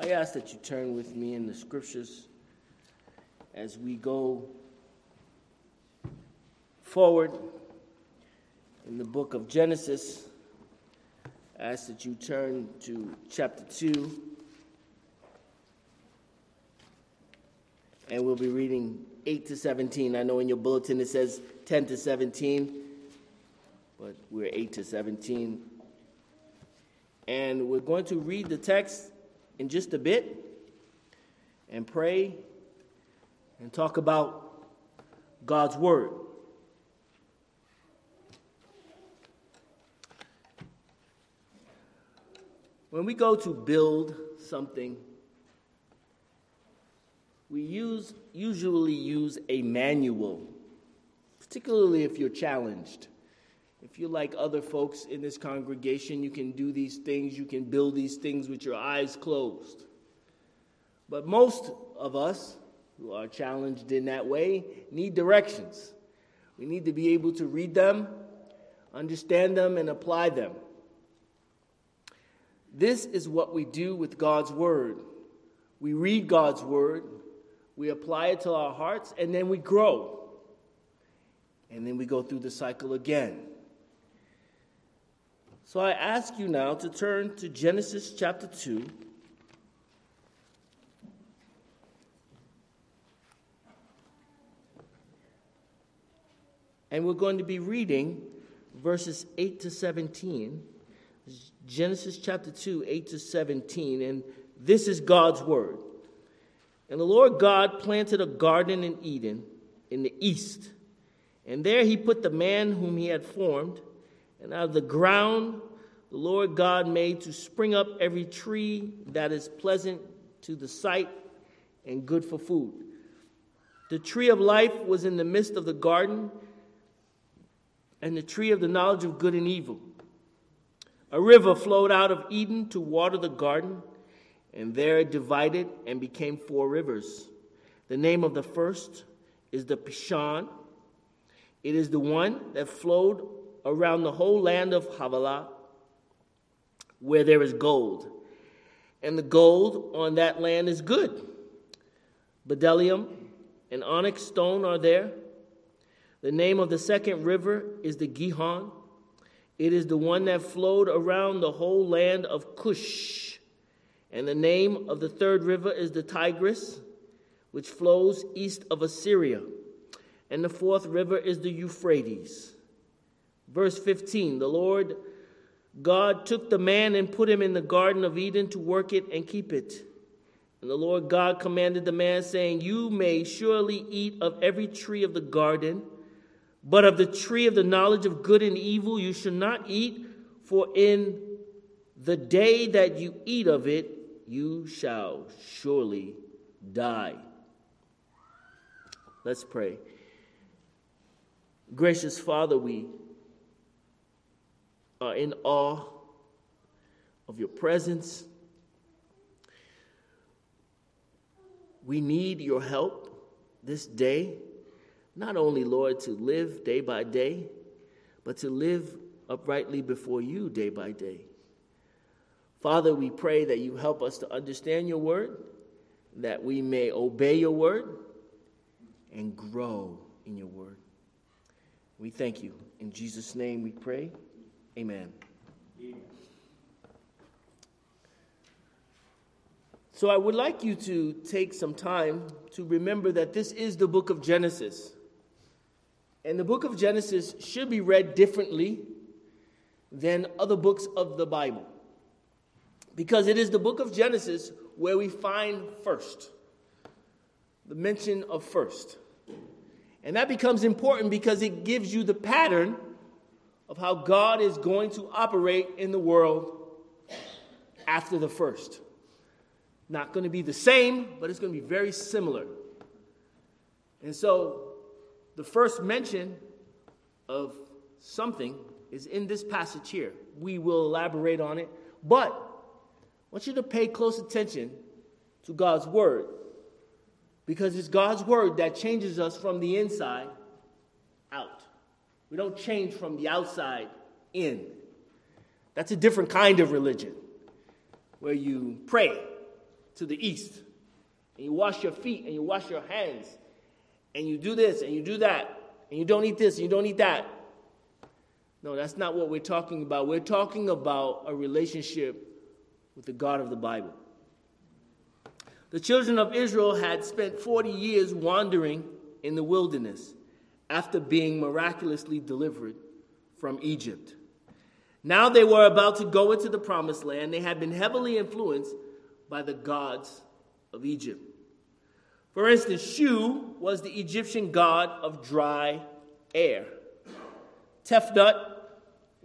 I ask that you turn with me in the scriptures as we go forward in the book of Genesis. I ask that you turn to chapter 2. And we'll be reading 8 to 17. I know in your bulletin it says 10 to 17, but we're 8 to 17. And we're going to read the text in just a bit and pray and talk about God's Word. When we go to build something, we use, usually use a manual, particularly if you're challenged. If you're like other folks in this congregation, you can do these things, you can build these things with your eyes closed. But most of us who are challenged in that way need directions. We need to be able to read them, understand them, and apply them. This is what we do with God's Word. We read God's Word, we apply it to our hearts, and then we grow. And then we go through the cycle again. So I ask you now to turn to Genesis chapter 2. And we're going to be reading verses 8 to 17. Genesis chapter 2, 8 to 17. And this is God's word. And the Lord God planted a garden in Eden in the east. And there he put the man whom he had formed. And out of the ground the Lord God made to spring up every tree that is pleasant to the sight and good for food. The tree of life was in the midst of the garden, and the tree of the knowledge of good and evil. A river flowed out of Eden to water the garden, and there it divided and became four rivers. The name of the first is the Pishon. It is the one that flowed around the whole land of Havilah, where there is gold. And the gold on that land is good. Bdellium and onyx stone are there. The name of the second river is the Gihon. It is the one that flowed around the whole land of Cush. And the name of the third river is the Tigris, which flows east of Assyria. And the fourth river is the Euphrates. Verse 15 The Lord God took the man and put him in the Garden of Eden to work it and keep it. And the Lord God commanded the man, saying, You may surely eat of every tree of the garden, but of the tree of the knowledge of good and evil you shall not eat, for in the day that you eat of it, you shall surely die. Let's pray. Gracious Father, we are in awe of your presence. We need your help this day, not only, Lord, to live day by day, but to live uprightly before you day by day. Father, we pray that you help us to understand your word, that we may obey your word and grow in your word. We thank you. In Jesus' name we pray. Amen. So I would like you to take some time to remember that this is the book of Genesis. And the book of Genesis should be read differently than other books of the Bible. Because it is the book of Genesis where we find first, the mention of first. And that becomes important because it gives you the pattern of how God is going to operate in the world after the first. Not going to be the same, but it's going to be very similar. And so, the first mention of something is in this passage here. We will elaborate on it, but I want you to pay close attention to God's word because it's God's word that changes us from the inside. We don't change from the outside in. That's a different kind of religion where you pray to the east. And you wash your feet and you wash your hands. And you do this and you do that. And you don't eat this and you don't eat that. No, that's not what we're talking about. We're talking about a relationship with the God of the Bible. The children of Israel had spent 40 years wandering in the wilderness after being miraculously delivered from Egypt. Now they were about to go into the promised land. They had been heavily influenced by the gods of Egypt. For instance, Shu was the Egyptian god of dry air. Tefnut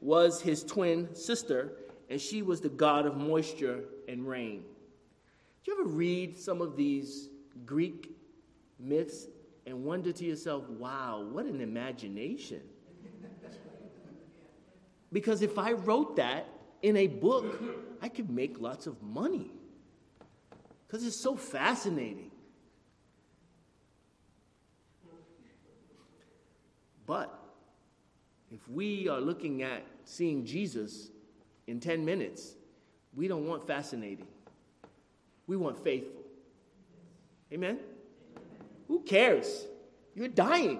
was his twin sister, and she was the god of moisture and rain. Do you ever read some of these Greek myths and wonder to yourself, wow, what an imagination? Because if I wrote that in a book, I could make lots of money. Because it's so fascinating. But if we are looking at seeing Jesus in 10 minutes, we don't want fascinating. We want faithful. Amen? Who cares? You're dying.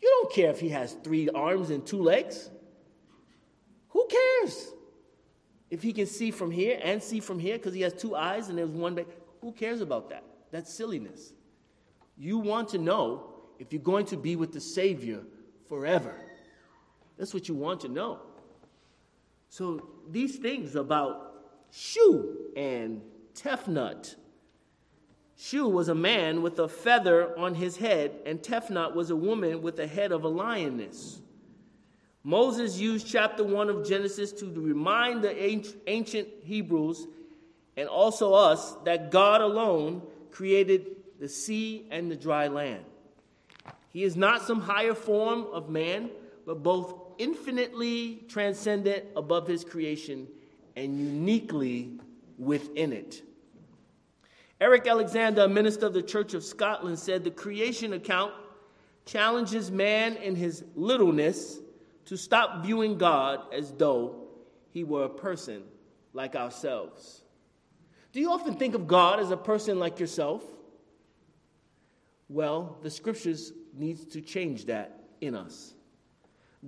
You don't care if he has three arms and two legs. Who cares? If he can see from here and see from here because he has two eyes and there's one back, who cares about that? That's silliness. You want to know if you're going to be with the Savior forever. That's what you want to know. So these things about Shu and Tefnut. Shu was a man with a feather on his head, and Tefnut was a woman with the head of a lioness. Moses used chapter 1 of Genesis to remind the ancient Hebrews and also us that God alone created the sea and the dry land. He is not some higher form of man, but both infinitely transcendent above his creation and uniquely within it. Eric Alexander, a minister of the Church of Scotland, said the creation account challenges man in his littleness to stop viewing God as though he were a person like ourselves. Do you often think of God as a person like yourself? Well, the scriptures needs to change that in us.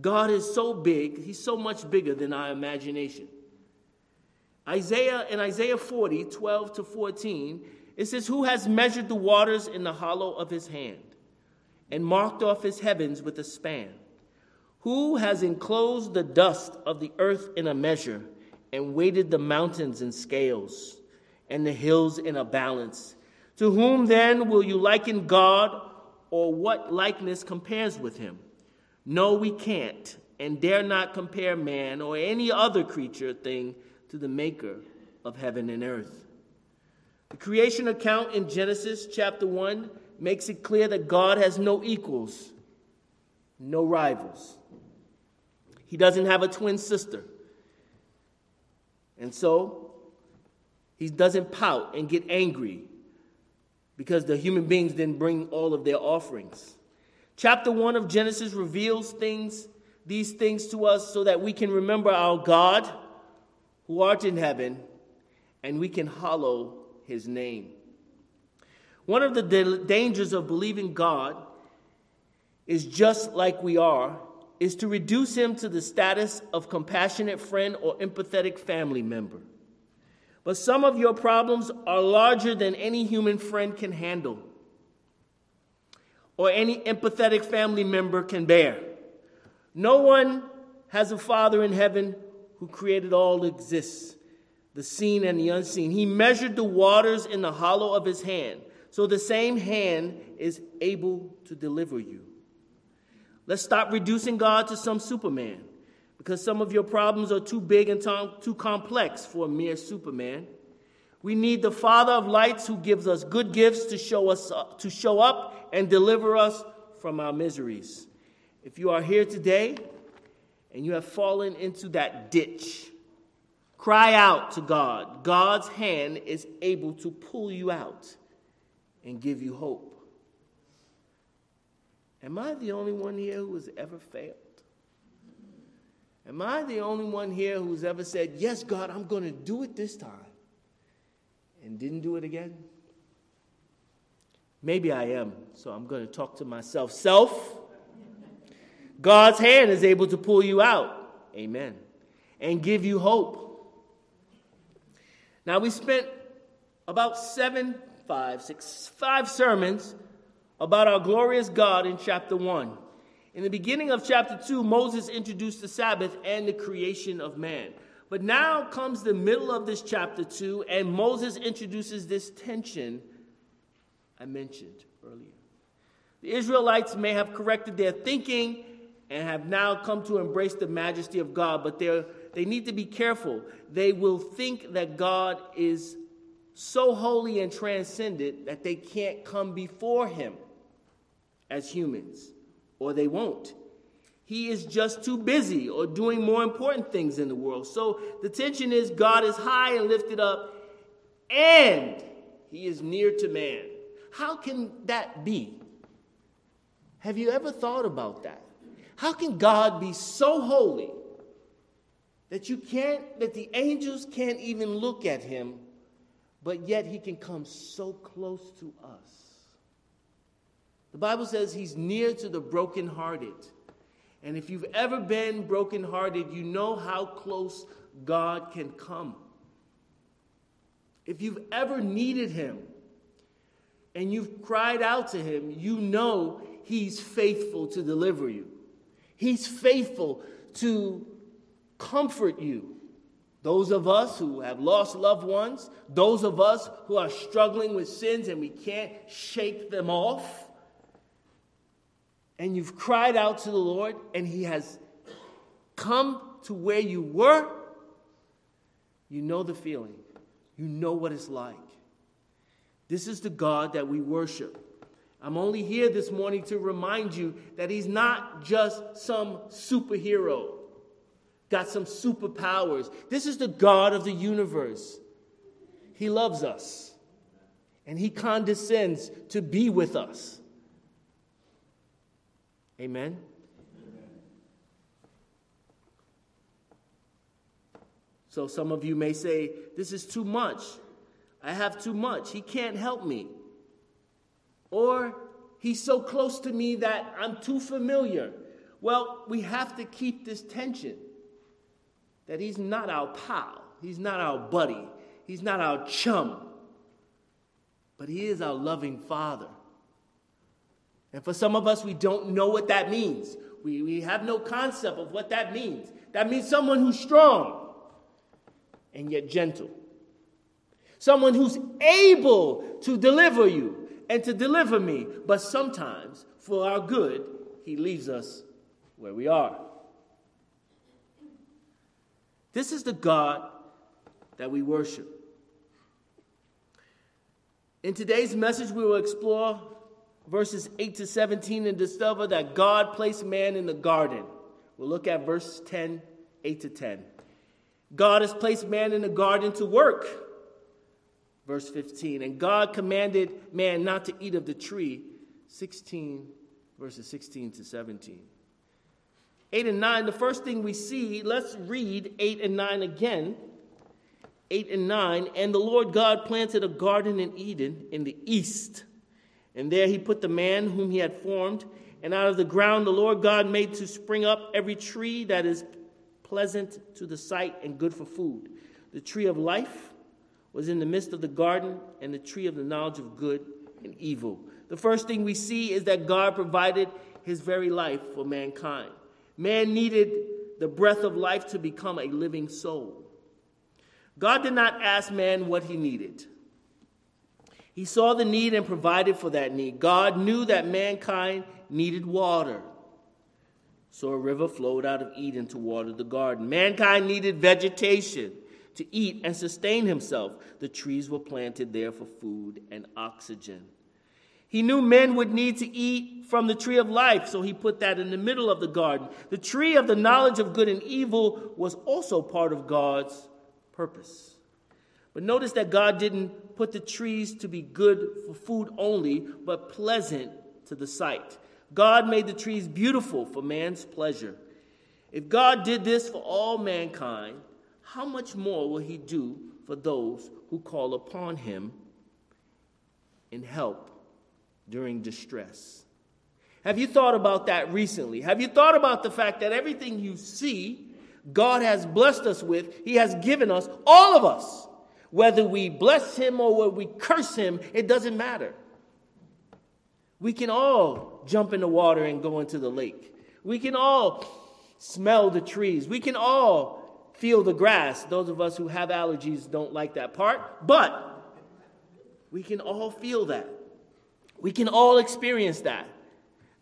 God is so big, he's so much bigger than our imagination. Isaiah in Isaiah 40, 12 to 14, it says, Who has measured the waters in the hollow of his hand and marked off his heavens with a span? Who has enclosed the dust of the earth in a measure and weighted the mountains in scales and the hills in a balance? To whom then will you liken God, or what likeness compares with him? No, we can't, and dare not compare man or any other creature thing to the maker of heaven and earth. The creation account in Genesis chapter 1 makes it clear that God has no equals, no rivals. He doesn't have a twin sister. And so, he doesn't pout and get angry because the human beings didn't bring all of their offerings. Chapter 1 of Genesis reveals things, these things to us so that we can remember our God who art in heaven, and we can hallow his name. One of the dangers of believing God is just like we are, is to reduce him to the status of compassionate friend or empathetic family member. But some of your problems are larger than any human friend can handle or any empathetic family member can bear. No one has a father in heaven who created all that exists, the seen and the unseen. He measured the waters in the hollow of his hand. So the same hand is able to deliver you. Let's stop reducing God to some Superman because some of your problems are too big and too complex for a mere Superman. We need the Father of lights who gives us good gifts to show us to show up and deliver us from our miseries. If you are here today and you have fallen into that ditch, cry out to God. God's hand is able to pull you out and give you hope. Am I the only one here who has ever failed? Am I the only one here who's ever said, Yes, God, I'm going to do it this time? and didn't do it again? Maybe I am, so I'm going to talk to myself. Self, God's hand is able to pull you out. Amen. And give you hope. Now, we spent about seven, five, six, five sermons about our glorious God in chapter one. In the beginning of chapter 2, Moses introduced the Sabbath and the creation of man. But now comes the middle of this chapter 2, and Moses introduces this tension I mentioned earlier. The Israelites may have corrected their thinking and have now come to embrace the majesty of God, but they need to be careful. They will think that God is so holy and transcendent that they can't come before Him as humans, or they won't. He is just too busy or doing more important things in the world. So the tension is God is high and lifted up, and He is near to man. How can that be? Have you ever thought about that? How can God be so holy that you can't that the angels can't even look at him, but yet he can come so close to us? The Bible says he's near to the brokenhearted. And if you've ever been brokenhearted, you know how close God can come. If you've ever needed him, and you've cried out to him, you know he's faithful to deliver you. He's faithful to comfort you. Those of us who have lost loved ones, those of us who are struggling with sins and we can't shake them off, and you've cried out to the Lord and He has come to where you were, you know the feeling. You know what it's like. This is the God that we worship. I'm only here this morning to remind you that He's not just some superhero, got some superpowers. This is the God of the universe. He loves us, and He condescends to be with us. Amen. So some of you may say, This is too much. I have too much. He can't help me. Or he's so close to me that I'm too familiar. Well, we have to keep this tension that he's not our pal, he's not our buddy, he's not our chum, but he is our loving father. And for some of us, we don't know what that means. We, we have no concept of what that means. That means someone who's strong and yet gentle someone who's able to deliver you and to deliver me. But sometimes, for our good, he leaves us where we are. This is the God that we worship. In today's message, we will explore verses 8 to 17 and discover that God placed man in the garden. We'll look at verse 10, 8 to 10. God has placed man in the garden to work verse 15. And God commanded man not to eat of the tree, 16, verses 16 to 17. 8 and 9, the first thing we see, let's read 8 and 9 again. 8 and 9. And the Lord God planted a garden in Eden in the east. And there he put the man whom he had formed. And out of the ground the Lord God made to spring up every tree that is pleasant to the sight and good for food the tree of life was in the midst of the garden and the tree of the knowledge of good and evil. The first thing we see is that God provided his very life for mankind. Man needed the breath of life to become a living soul. God did not ask man what he needed. He saw the need and provided for that need. God knew that mankind needed water. So a river flowed out of Eden to water the garden. Mankind needed vegetation to eat and sustain himself. The trees were planted there for food and oxygen. He knew men would need to eat from the tree of life, so he put that in the middle of the garden. The tree of the knowledge of good and evil was also part of God's purpose. But notice that God didn't put the trees to be good for food only, but pleasant to the sight. God made the trees beautiful for man's pleasure. If God did this for all mankind, how much more will he do for those who call upon him in help during distress. Have you thought about that recently? Have you thought about the fact that everything you see, God has blessed us with, He has given us, all of us. Whether we bless Him or whether we curse Him, it doesn't matter. We can all jump in the water and go into the lake. We can all smell the trees. We can all feel the grass. Those of us who have allergies don't like that part, but we can all feel that. We can all experience that.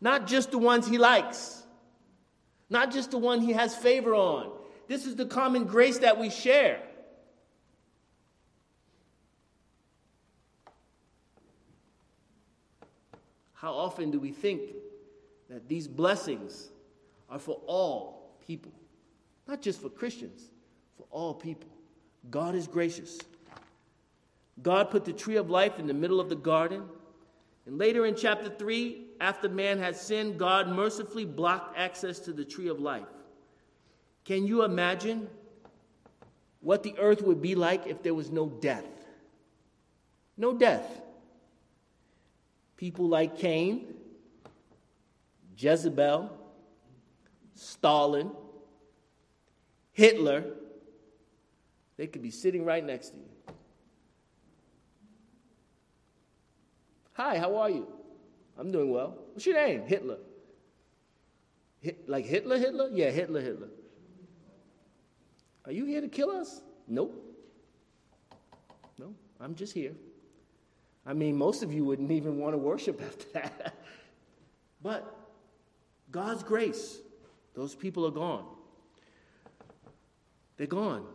Not just the ones he likes, not just the one he has favor on. This is the common grace that we share. How often do we think that these blessings are for all people? Not just for Christians, for all people. God is gracious. God put the tree of life in the middle of the garden. And later in chapter 3, after man had sinned, God mercifully blocked access to the tree of life. Can you imagine what the earth would be like if there was no death? No death. People like Cain, Jezebel, Stalin, Hitler, they could be sitting right next to you. Hi, how are you? I'm doing well. What's your name? Hitler. Hit, like Hitler, Hitler? Yeah, Hitler, Hitler. Are you here to kill us? Nope. No, I'm just here. I mean, most of you wouldn't even want to worship after that. but God's grace, those people are gone. They're gone.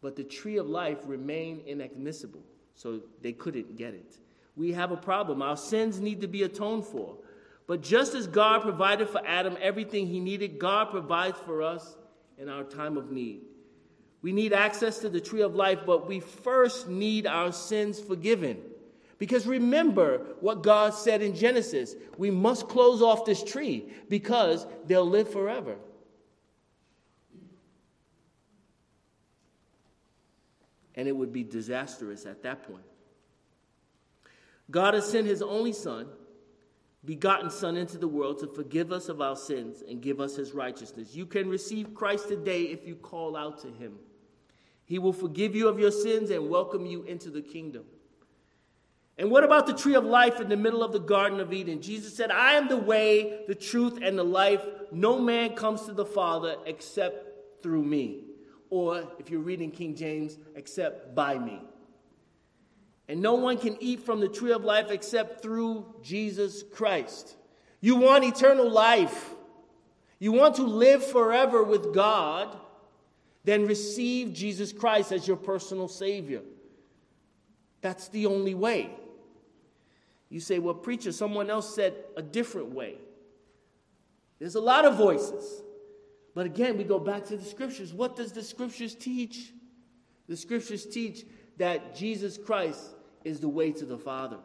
But the tree of life remained inadmissible, so they couldn't get it. We have a problem. Our sins need to be atoned for. But just as God provided for Adam everything he needed, God provides for us in our time of need. We need access to the tree of life, but we first need our sins forgiven. Because remember what God said in Genesis we must close off this tree because they'll live forever. And it would be disastrous at that point. God has sent his only Son, begotten Son, into the world to forgive us of our sins and give us his righteousness. You can receive Christ today if you call out to him. He will forgive you of your sins and welcome you into the kingdom. And what about the tree of life in the middle of the Garden of Eden? Jesus said, I am the way, the truth, and the life. No man comes to the Father except through me. Or, if you're reading King James, except by me. And no one can eat from the tree of life except through Jesus Christ. You want eternal life. You want to live forever with God then receive Jesus Christ as your personal Savior. That's the only way. You say, well, preacher, someone else said a different way. There's a lot of voices. But again, we go back to the scriptures. What does the scriptures teach? The scriptures teach that Jesus Christ is the way to the Father.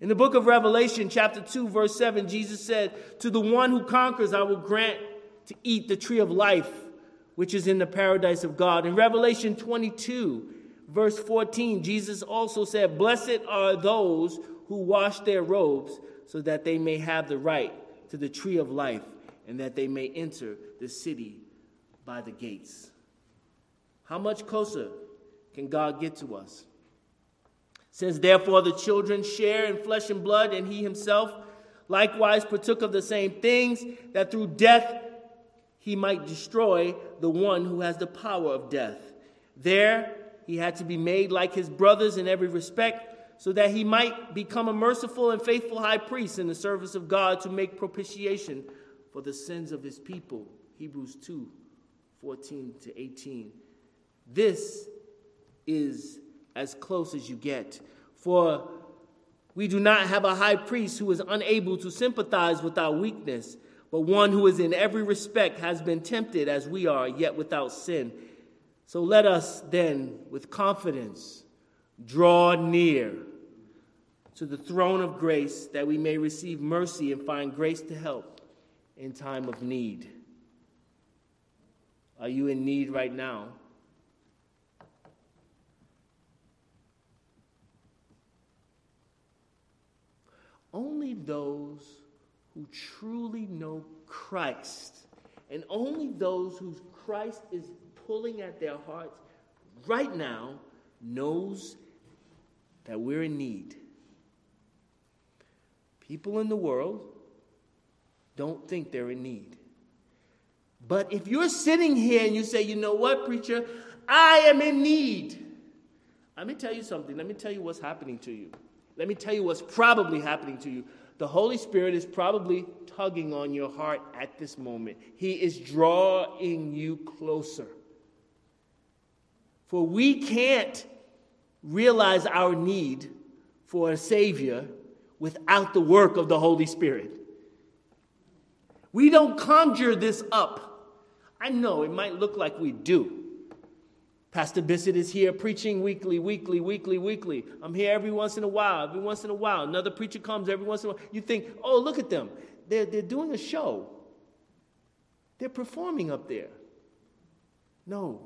In the book of Revelation, chapter 2, verse 7, Jesus said, To the one who conquers, I will grant to eat the tree of life which is in the paradise of God. In Revelation 22, verse 14, Jesus also said, Blessed are those who wash their robes so that they may have the right to the tree of life and that they may enter the city by the gates. How much closer can God get to us? Since therefore the children share in flesh and blood, and he himself likewise partook of the same things, that through death he might destroy the one who has the power of death. There, he had to be made like his brothers in every respect, so that he might become a merciful and faithful high priest in the service of God to make propitiation for the sins of his people. Hebrews 2 14 to 18. This is as close as you get. For we do not have a high priest who is unable to sympathize with our weakness but one who is in every respect has been tempted as we are, yet without sin. So let us then, with confidence, draw near to the throne of grace that we may receive mercy and find grace to help in time of need. Are you in need right now? Only those who truly know Christ and only those whose Christ is pulling at their hearts right now knows that we're in need. People in the world don't think they're in need. But if you're sitting here and you say, you know what, preacher, I am in need. Let me tell you something. Let me tell you what's happening to you. Let me tell you what's probably happening to you. The Holy Spirit is probably tugging on your heart at this moment. He is drawing you closer. For we can't realize our need for a Savior without the work of the Holy Spirit. We don't conjure this up. I know it might look like we do. Pastor Bissett is here preaching weekly, weekly, weekly, weekly. I'm here every once in a while, every once in a while. Another preacher comes every once in a while. You think, oh, look at them. They're, they're doing a show, they're performing up there. No,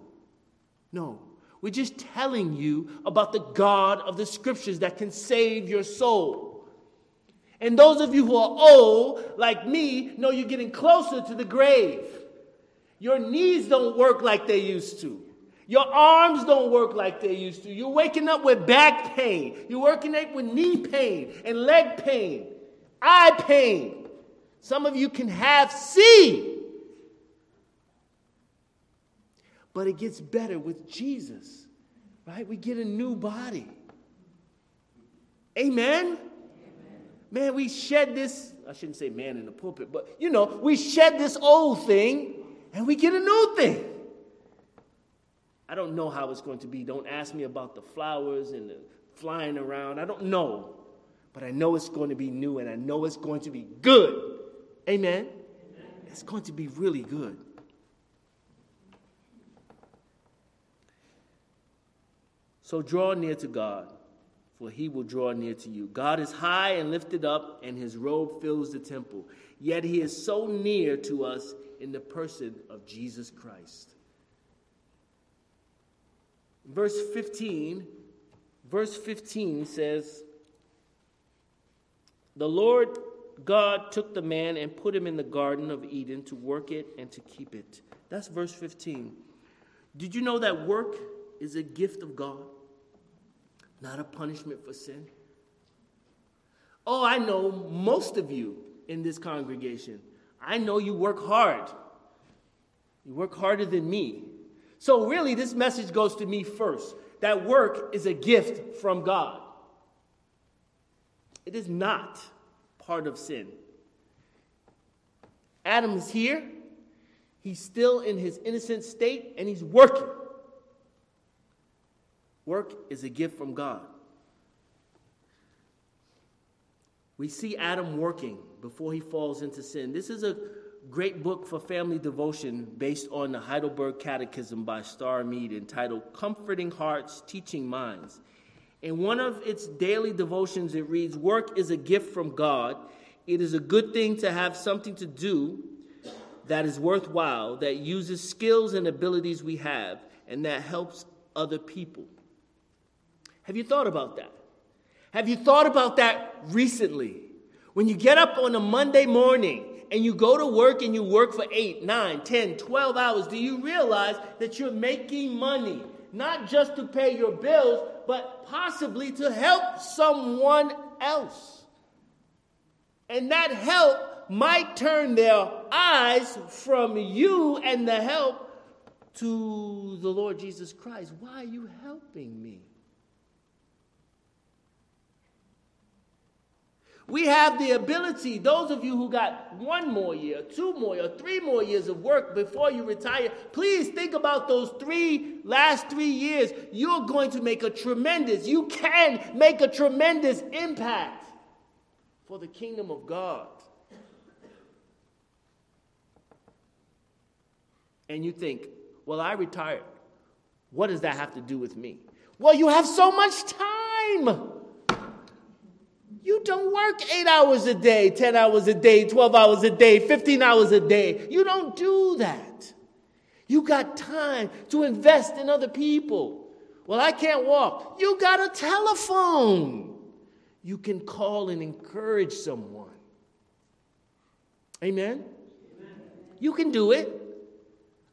no. We're just telling you about the God of the scriptures that can save your soul. And those of you who are old, like me, know you're getting closer to the grave. Your knees don't work like they used to. Your arms don't work like they used to. You're waking up with back pain. You're waking up with knee pain and leg pain, eye pain. Some of you can have see. But it gets better with Jesus, right? We get a new body. Amen? Amen? Man, we shed this, I shouldn't say man in the pulpit, but you know, we shed this old thing and we get a new thing. I don't know how it's going to be. Don't ask me about the flowers and the flying around. I don't know. But I know it's going to be new and I know it's going to be good. Amen? It's going to be really good. So draw near to God, for he will draw near to you. God is high and lifted up, and his robe fills the temple. Yet he is so near to us in the person of Jesus Christ. Verse 15, verse 15 says, The Lord God took the man and put him in the Garden of Eden to work it and to keep it. That's verse 15. Did you know that work is a gift of God? not a punishment for sin. Oh, I know most of you in this congregation. I know you work hard. You work harder than me. So, really, this message goes to me first that work is a gift from God. It is not part of sin. Adam is here. He's still in his innocent state and he's working. Work is a gift from God. We see Adam working before he falls into sin. This is a great book for family devotion based on the Heidelberg Catechism by Starr Meade entitled Comforting Hearts, Teaching Minds. In one of its daily devotions, it reads Work is a gift from God. It is a good thing to have something to do that is worthwhile, that uses skills and abilities we have, and that helps other people. Have you thought about that? Have you thought about that recently? When you get up on a Monday morning and you go to work and you work for 8, 9, 10, 12 hours, do you realize that you're making money? Not just to pay your bills, but possibly to help someone else. And that help might turn their eyes from you and the help to the Lord Jesus Christ. Why are you helping me? We have the ability, those of you who got one more year, two more year, three more years of work before you retire, please think about those three last three years. You're going to make a tremendous, you can make a tremendous impact for the kingdom of God. And you think, well, I retired. What does that have to do with me? Well, you have so much time. You don't work eight hours a day, 10 hours a day, 12 hours a day, 15 hours a day. You don't do that. You got time to invest in other people. Well, I can't walk. You got a telephone. you can call and encourage someone. Amen? Amen? You can do it.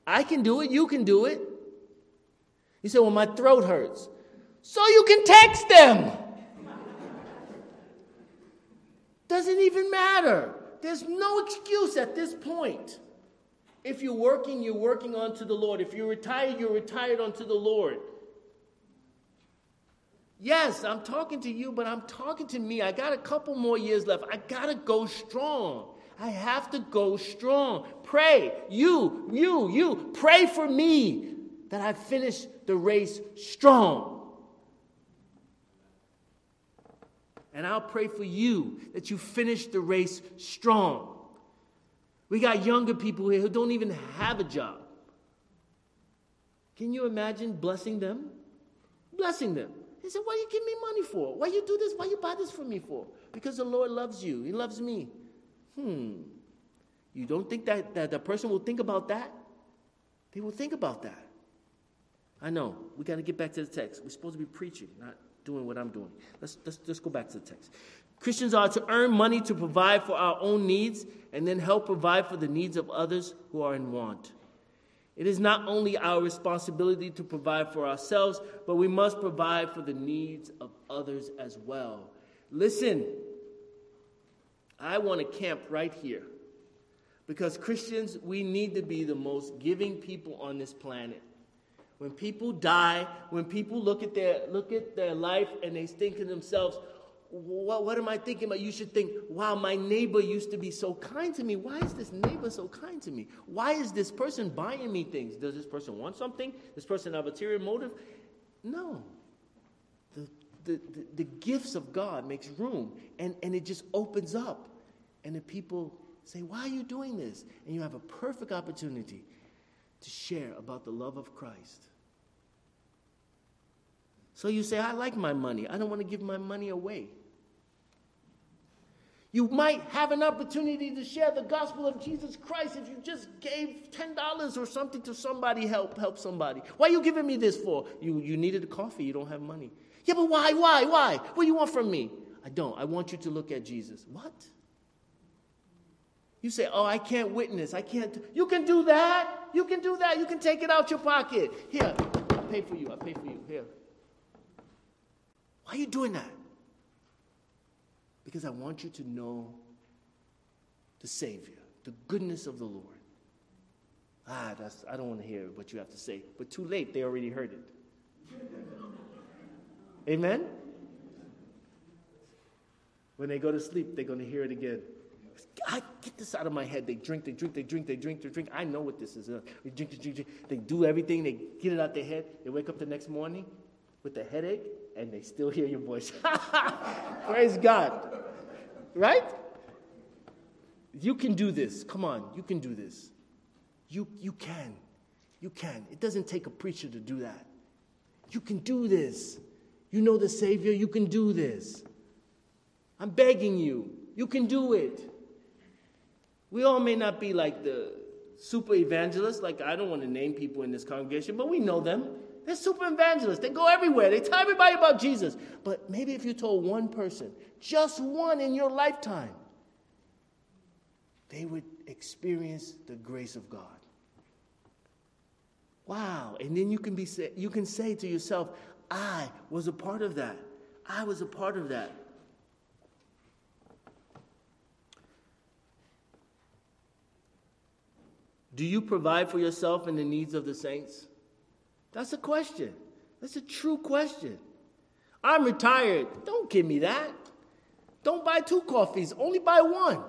I can do it. You can do it. You say, Well, my throat hurts. So you can text them. Doesn't even matter. There's no excuse at this point. If you're working, you're working unto the Lord. If you're retired, you're retired unto the Lord. Yes, I'm talking to you, but I'm talking to me. I got a couple more years left. I got to go strong. I have to go strong. Pray. You, you, you, pray for me that I finish the race strong. And I'll pray for you that you finish the race strong. We got younger people here who don't even have a job. Can you imagine blessing them? Blessing them. He said, What you give me money for? Why you do this? Why you buy this for me for? Because the Lord loves you. He loves me. Hmm. You don't think that, that the person will think about that? They will think about that. I know. We got to get back to the text. We're supposed to be preaching, not doing what I'm doing. Let's, let's, let's go back to the text. Christians are to earn money to provide for our own needs and then help provide for the needs of others who are in want. It is not only our responsibility to provide for ourselves, but we must provide for the needs of others as well. Listen, I want to camp right here because Christians, we need to be the most giving people on this planet. When people die, when people look at their look at their life and they think to themselves, what, what am I thinking about? You should think, wow, my neighbor used to be so kind to me. Why is this neighbor so kind to me? Why is this person buying me things? Does this person want something? This person have a ulterior motive? No. The, the, the, the gifts of God makes room and, and it just opens up. And the people say, Why are you doing this? And you have a perfect opportunity to share about the love of Christ. So you say, I like my money. I don't want to give my money away. You might have an opportunity to share the gospel of Jesus Christ if you just gave $10 or something to somebody, help, help somebody. Why are you giving me this for? You, you needed a coffee, you don't have money. Yeah, but why, why, why? What do you want from me? I don't. I want you to look at Jesus. What? You say, oh, I can't witness. I can't. You can do that. You can do that. You can take it out your pocket. Here, I pay for you. I pay for you. Here. Why are you doing that? Because I want you to know the Savior, the goodness of the Lord. Ah, that's, I don't want to hear what you have to say. But too late, they already heard it. Amen? When they go to sleep, they're going to hear it again. I get this out of my head. They drink, they drink, they drink, they drink, they drink. I know what this is. They drink, they drink, drink. They do everything. They get it out their head. They wake up the next morning with a headache and they still hear your voice. Praise God. Right? You can do this. Come on, you can do this. You, you can. You can. It doesn't take a preacher to do that. You can do this. You know the Savior, you can do this. I'm begging you, you can do it. We all may not be like the super evangelists, like I don't want to name people in this congregation, but we know them. They're super evangelists. They go everywhere. They tell everybody about Jesus. But maybe if you told one person, just one in your lifetime, they would experience the grace of God. Wow. And then you can be you can say to yourself, I was a part of that. I was a part of that. Do you provide for yourself and the needs of the saints? That's a question. That's a true question. I'm retired. Don't give me that. Don't buy two coffees, only buy one.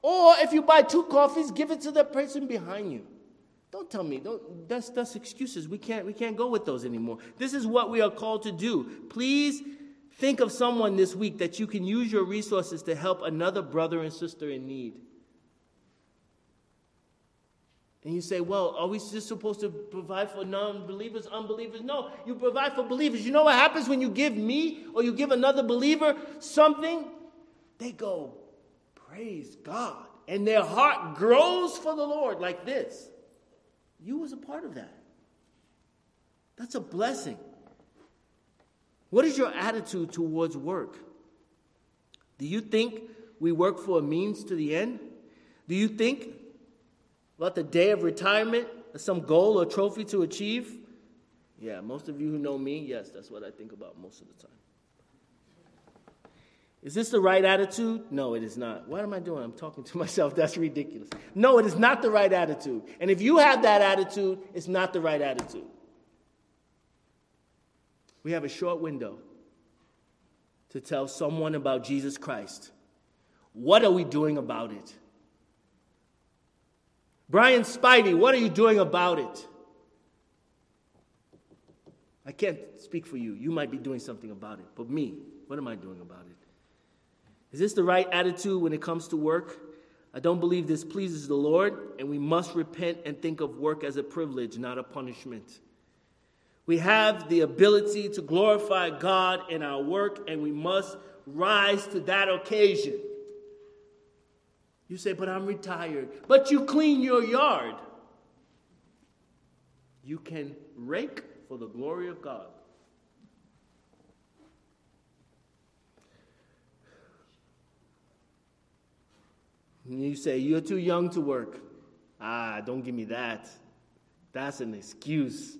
Or if you buy two coffees, give it to the person behind you. Don't tell me. Don't, that's, that's excuses. We can't, we can't go with those anymore. This is what we are called to do. Please think of someone this week that you can use your resources to help another brother and sister in need. And you say, well, are we just supposed to provide for non believers, unbelievers? No, you provide for believers. You know what happens when you give me or you give another believer something? They go, praise God. And their heart grows for the Lord like this. You was a part of that. That's a blessing. What is your attitude towards work? Do you think we work for a means to the end? Do you think about the day of retirement some goal or trophy to achieve? Yeah, most of you who know me, yes, that's what I think about most of the time. Is this the right attitude? No, it is not. What am I doing? I'm talking to myself. That's ridiculous. No, it is not the right attitude. And if you have that attitude, it's not the right attitude. We have a short window to tell someone about Jesus Christ. What are we doing about it? Brian Spivey, what are you doing about it? I can't speak for you. You might be doing something about it. But me, what am I doing about it? Is this the right attitude when it comes to work? I don't believe this pleases the Lord, and we must repent and think of work as a privilege, not a punishment. We have the ability to glorify God in our work, and we must rise to that occasion. You say, but I'm retired. But you clean your yard. You can rake for the glory of God. You say, You're too young to work. Ah, don't give me that. That's an excuse.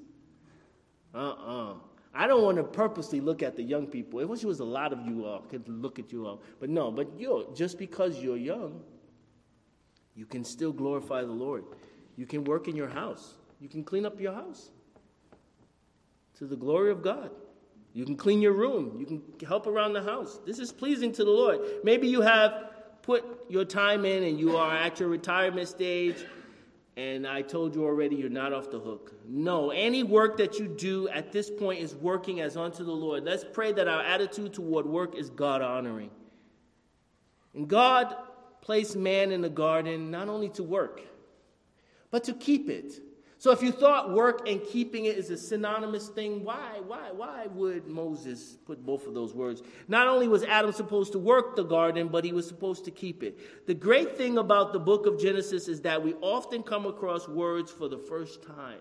Uh uh-uh. uh I don't want to purposely look at the young people. I wish it was a lot of you all could look at you all. But no, but you just because you're young, you can still glorify the Lord. You can work in your house. You can clean up your house to the glory of God. You can clean your room. You can help around the house. This is pleasing to the Lord. Maybe you have put your time in and you are at your retirement stage and I told you already you're not off the hook. No, any work that you do at this point is working as unto the Lord. Let's pray that our attitude toward work is God honoring. And God placed man in the garden not only to work, but to keep it. So if you thought work and keeping it is a synonymous thing, why, why, why would Moses put both of those words? Not only was Adam supposed to work the garden, but he was supposed to keep it. The great thing about the book of Genesis is that we often come across words for the first time.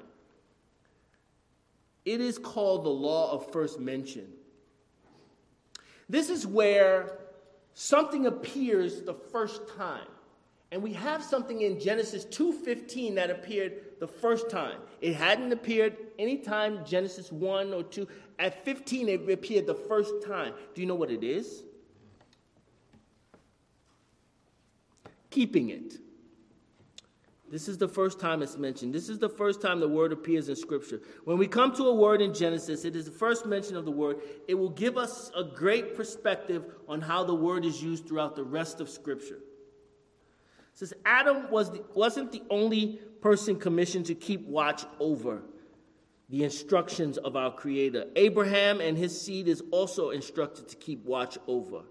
It is called the law of first mention. This is where something appears the first time. And we have something in Genesis 2:15 that appeared the first time. It hadn't appeared anytime Genesis 1 or 2. At 15 it appeared the first time. Do you know what it is? Keeping it. This is the first time it's mentioned. This is the first time the word appears in Scripture. When we come to a word in Genesis, it is the first mention of the word. It will give us a great perspective on how the word is used throughout the rest of Scripture says Adam was the, wasn't the only person commissioned to keep watch over the instructions of our Creator. Abraham and his seed is also instructed to keep watch over.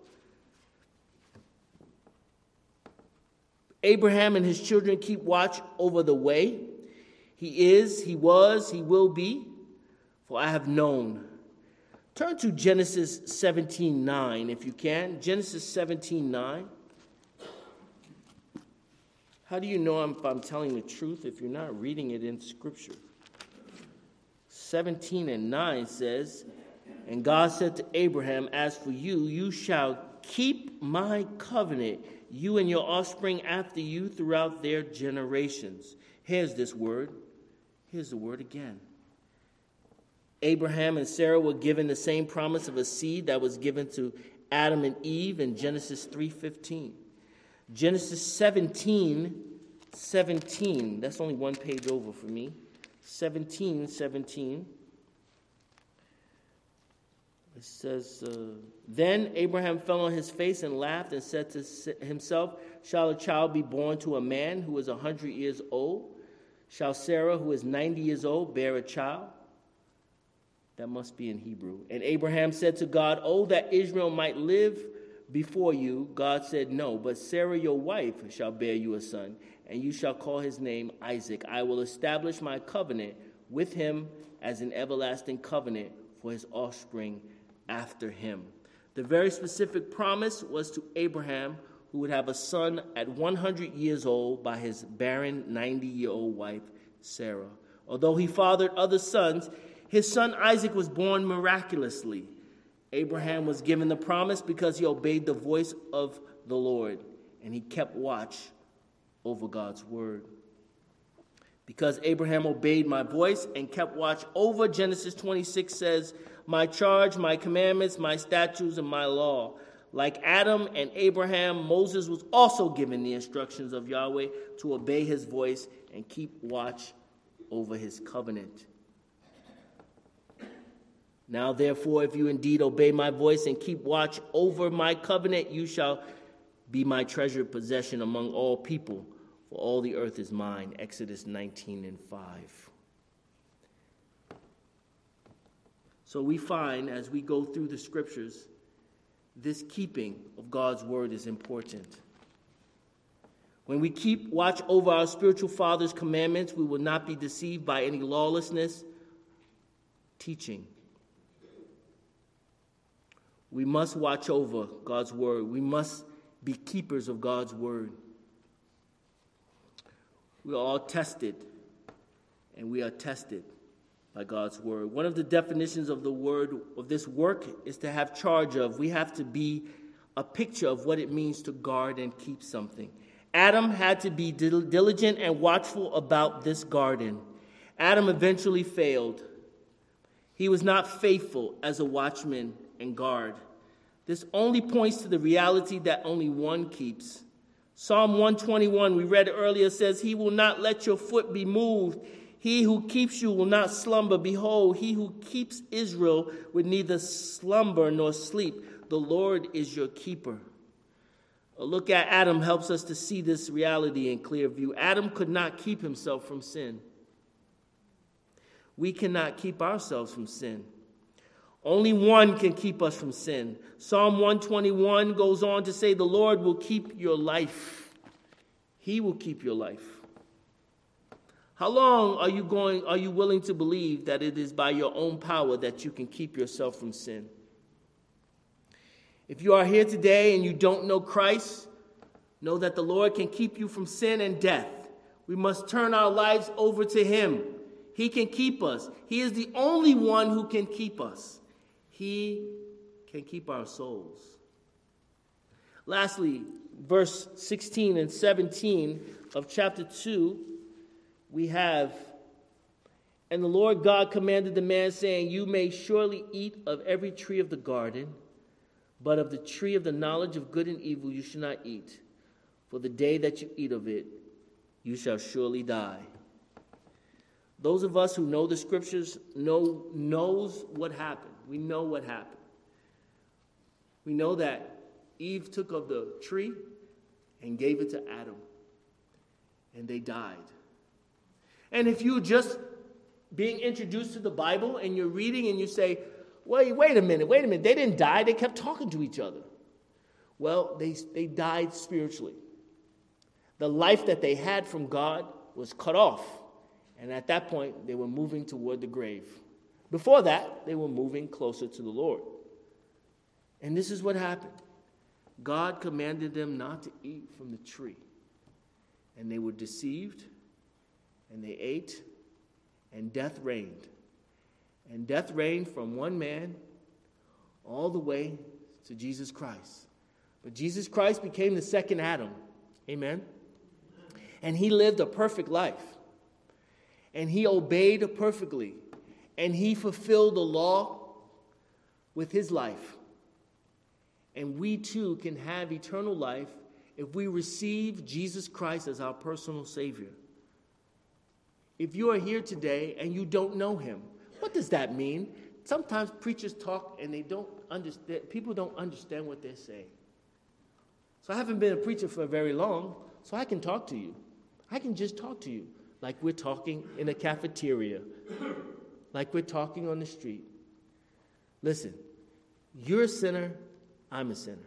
Abraham and his children keep watch over the way. He is, he was, he will be, for I have known. Turn to Genesis 17 9, if you can. Genesis 17 9. How do you know if I'm telling the truth if you're not reading it in Scripture? 17 and 9 says, And God said to Abraham, As for you, you shall keep my covenant, you and your offspring after you throughout their generations. Here's this word. Here's the word again. Abraham and Sarah were given the same promise of a seed that was given to Adam and Eve in Genesis 3:15. Genesis 17, 17. That's only one page over for me. 17, 17. It says, uh, Then Abraham fell on his face and laughed and said to himself, Shall a child be born to a man who is a hundred years old? Shall Sarah, who is ninety years old, bear a child? That must be in Hebrew. And Abraham said to God, Oh, that Ishmael might live before you, God said, No, but Sarah your wife shall bear you a son, and you shall call his name Isaac. I will establish my covenant with him as an everlasting covenant for his offspring after him. The very specific promise was to Abraham, who would have a son at 100 years old by his barren 90 year old wife, Sarah. Although he fathered other sons, his son Isaac was born miraculously Abraham was given the promise because he obeyed the voice of the Lord and he kept watch over God's word. Because Abraham obeyed my voice and kept watch over, Genesis 26 says, My charge, my commandments, my statutes, and my law. Like Adam and Abraham, Moses was also given the instructions of Yahweh to obey his voice and keep watch over his covenant. Now, therefore, if you indeed obey my voice and keep watch over my covenant, you shall be my treasured possession among all people, for all the earth is mine. Exodus 19 and 5. So we find as we go through the scriptures, this keeping of God's word is important. When we keep watch over our spiritual father's commandments, we will not be deceived by any lawlessness teaching. We must watch over God's word. We must be keepers of God's word. We are all tested, and we are tested by God's word. One of the definitions of the word of this work is to have charge of. We have to be a picture of what it means to guard and keep something. Adam had to be diligent and watchful about this garden. Adam eventually failed. He was not faithful as a watchman and guard. This only points to the reality that only one keeps. Psalm 121, we read earlier, says, He will not let your foot be moved. He who keeps you will not slumber. Behold, he who keeps Israel would neither slumber nor sleep. The Lord is your keeper. A look at Adam helps us to see this reality in clear view. Adam could not keep himself from sin we cannot keep ourselves from sin. Only one can keep us from sin. Psalm 121 goes on to say, The Lord will keep your life. He will keep your life. How long are you going are you willing to believe that it is by your own power that you can keep yourself from sin? If you are here today and you don't know Christ, know that the Lord can keep you from sin and death. We must turn our lives over to him. He can keep us. He is the only one who can keep us. He can keep our souls. Lastly, verse 16 and 17 of chapter 2, we have, And the Lord God commanded the man, saying, You may surely eat of every tree of the garden, but of the tree of the knowledge of good and evil you shall not eat. For the day that you eat of it, you shall surely die. Those of us who know the scriptures know knows what happened. We know what happened. We know that Eve took of the tree and gave it to Adam, and they died. And if you just being introduced to the Bible and you're reading and you say, wait, wait a minute, wait a minute, they didn't die, they kept talking to each other. Well, they, they died spiritually. The life that they had from God was cut off. And at that point, they were moving toward the grave. Before that, they were moving closer to the Lord. And this is what happened God commanded them not to eat from the tree. And they were deceived, and they ate, and death reigned. And death reigned from one man all the way to Jesus Christ. But Jesus Christ became the second Adam. Amen. And he lived a perfect life and he obeyed perfectly, and he fulfilled the law with his life. And we too can have eternal life if we receive Jesus Christ as our personal Savior. If you are here today and you don't know him, what does that mean? Sometimes preachers talk and they don't understand, people don't understand what they're saying. So I haven't been a preacher for very long, so I can talk to you. I can just talk to you like we're talking in a cafeteria, like we're talking on the street. Listen, you're a sinner, I'm a sinner.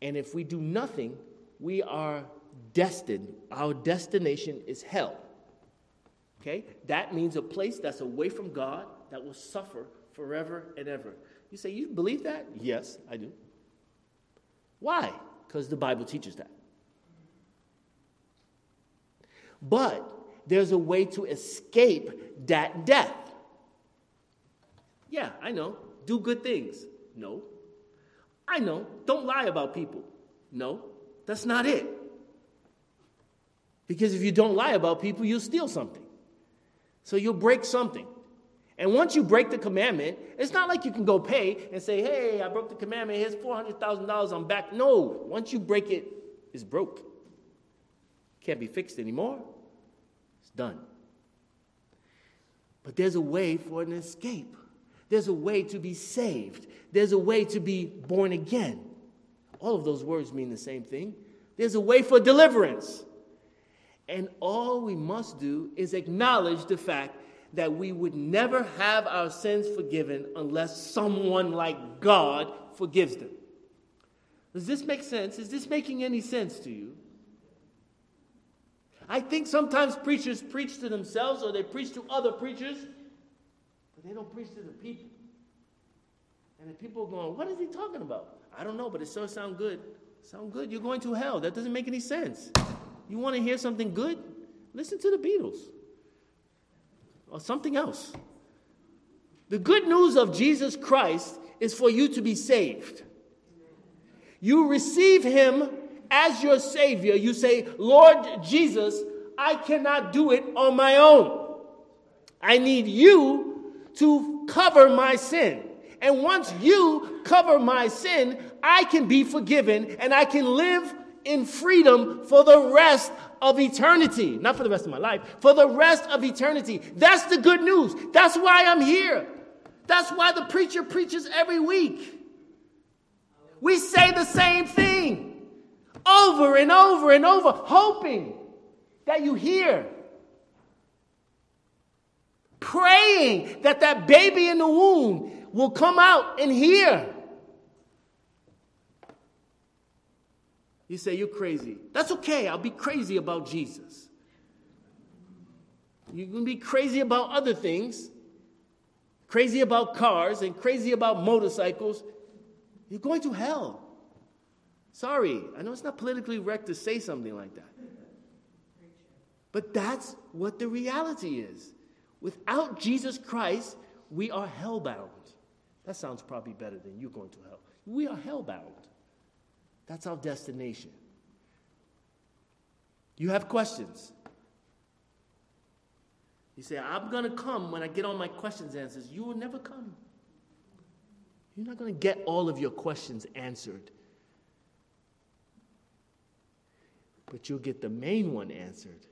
And if we do nothing, we are destined. Our destination is hell. Okay? That means a place that's away from God that will suffer forever and ever. You say, You believe that? Yes, I do. Why? Because the Bible teaches that. But there's a way to escape that death. Yeah, I know. Do good things. No. I know. Don't lie about people. No. That's not it. Because if you don't lie about people, you'll steal something. So you'll break something. And once you break the commandment, it's not like you can go pay and say, hey, I broke the commandment, here's $400,000, I'm back. No, once you break it, it's broke. Can't be fixed anymore. It's done. But there's a way for an escape. There's a way to be saved. There's a way to be born again. All of those words mean the same thing. There's a way for deliverance. And all we must do is acknowledge the fact that we would never have our sins forgiven unless someone like God forgives them. Does this make sense? Is this making any sense to you? I think sometimes preachers preach to themselves or they preach to other preachers, but they don't preach to the people. And the people are going, What is he talking about? I don't know, but it sure sounds good. Sound good? You're going to hell. That doesn't make any sense. You want to hear something good? Listen to the Beatles or something else. The good news of Jesus Christ is for you to be saved. You receive him as your Savior. You say, Lord Jesus, I cannot do it on my own. I need you to cover my sin. And once you cover my sin, I can be forgiven and I can live in freedom for the rest of eternity. Not for the rest of my life, for the rest of eternity. That's the good news. That's why I'm here. That's why the preacher preaches every week. We say the same thing over and over and over, hoping that you hear. Praying that that baby in the womb will come out and hear. You say, You're crazy. That's okay. I'll be crazy about Jesus. You can be crazy about other things, crazy about cars, and crazy about motorcycles. You're going to hell. Sorry, I know it's not politically correct to say something like that. But that's what the reality is. Without Jesus Christ, we are hellbound. That sounds probably better than you're going to hell. We are hellbound. That's our destination. You have questions. You say, I'm going to come when I get all my questions answered. You will never come. You're not going to get all of your questions answered. But you'll get the main one answered.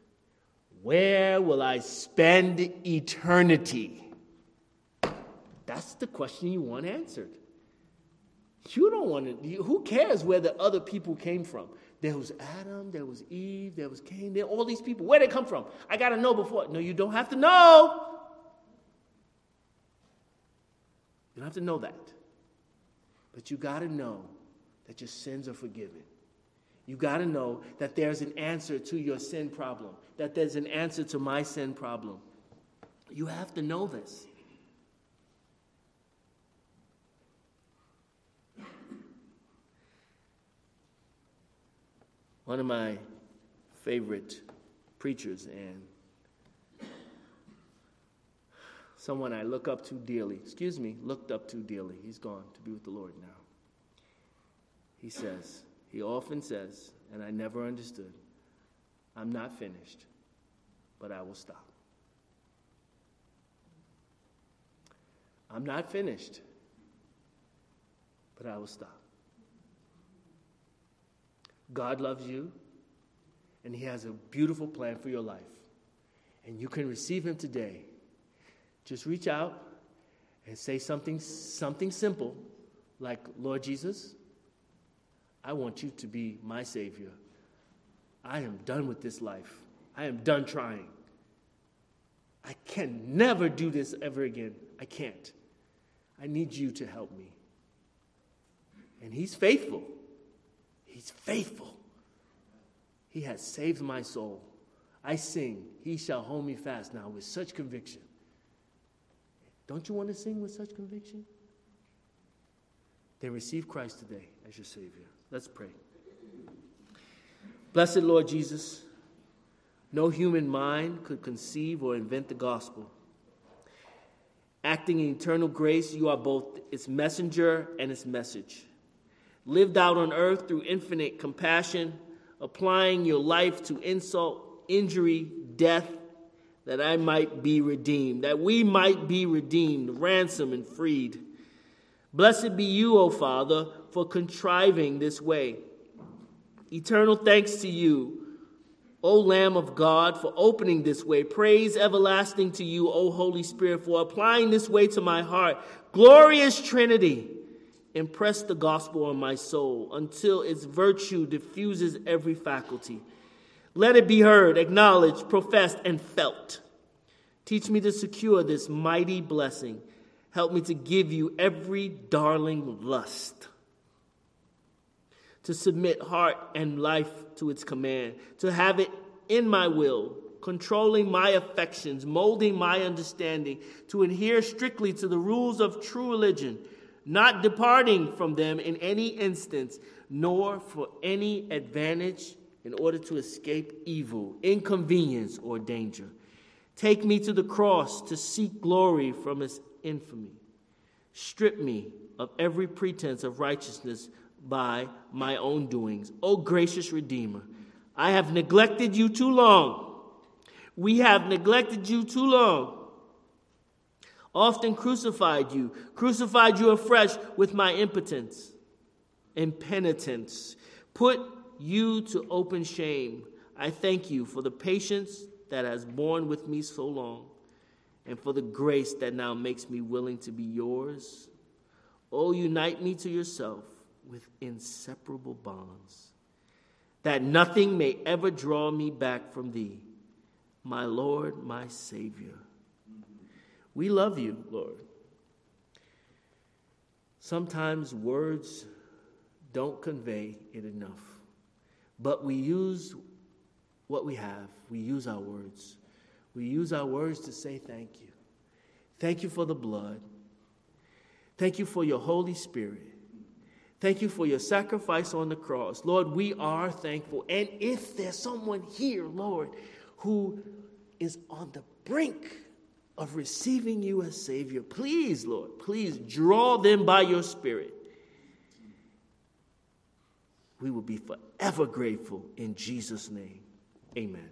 Where will I spend eternity? That's the question you want answered. You don't want to, who cares where the other people came from? There was Adam, there was Eve, there was Cain, there all these people. Where they come from? I got to know before. No, you don't have to know. You don't have to know that. But you got to know that your sins are forgiven. You got to know that there's an answer to your sin problem, that there's an answer to my sin problem. You have to know this. One of my favorite preachers and someone I look up to dearly. Excuse me, looked up to dearly. He's gone to be with the Lord now. He says, he often says, and I never understood, I'm not finished, but I will stop. I'm not finished, but I will stop. God loves you, and He has a beautiful plan for your life. And you can receive Him today. Just reach out and say something, something simple like, Lord Jesus, I want you to be my Savior. I am done with this life. I am done trying. I can never do this ever again. I can't. I need you to help me. And He's faithful. He's faithful. He has saved my soul. I sing, He shall hold me fast now with such conviction. Don't you want to sing with such conviction? Then receive Christ today as your Savior. Let's pray. Blessed Lord Jesus, no human mind could conceive or invent the gospel. Acting in eternal grace, you are both its messenger and its message. Lived out on earth through infinite compassion, applying your life to insult, injury, death, that I might be redeemed, that we might be redeemed, ransomed, and freed. Blessed be you, O Father, for contriving this way. Eternal thanks to you, O Lamb of God, for opening this way. Praise everlasting to you, O Holy Spirit, for applying this way to my heart. Glorious Trinity, impress the gospel on my soul until its virtue diffuses every faculty. Let it be heard, acknowledged, professed, and felt. Teach me to secure this mighty blessing. Help me to give you every darling lust to submit heart and life to its command, to have it in my will, controlling my affections, molding my understanding, to adhere strictly to the rules of true religion, not departing from them in any instance, nor for any advantage in order to escape evil, inconvenience, or danger. Take me to the cross to seek glory from its infamy. Strip me of every pretense of righteousness by my own doings. O gracious Redeemer, I have neglected you too long. We have neglected you too long. Often crucified you, crucified you afresh with my impotence, impenitence, put you to open shame. I thank you for the patience that has borne with me so long, and for the grace that now makes me willing to be yours. Oh, unite me to yourself with inseparable bonds, that nothing may ever draw me back from thee, my Lord, my Savior. We love you, Lord. Sometimes words don't convey it enough, but we use what we have, we use our words. We use our words to say thank you. Thank you for the blood. Thank you for your Holy Spirit. Thank you for your sacrifice on the cross. Lord, we are thankful. And if there's someone here, Lord, who is on the brink of receiving you as Savior, please, Lord, please draw them by your Spirit. We will be forever grateful in Jesus' name. Amen.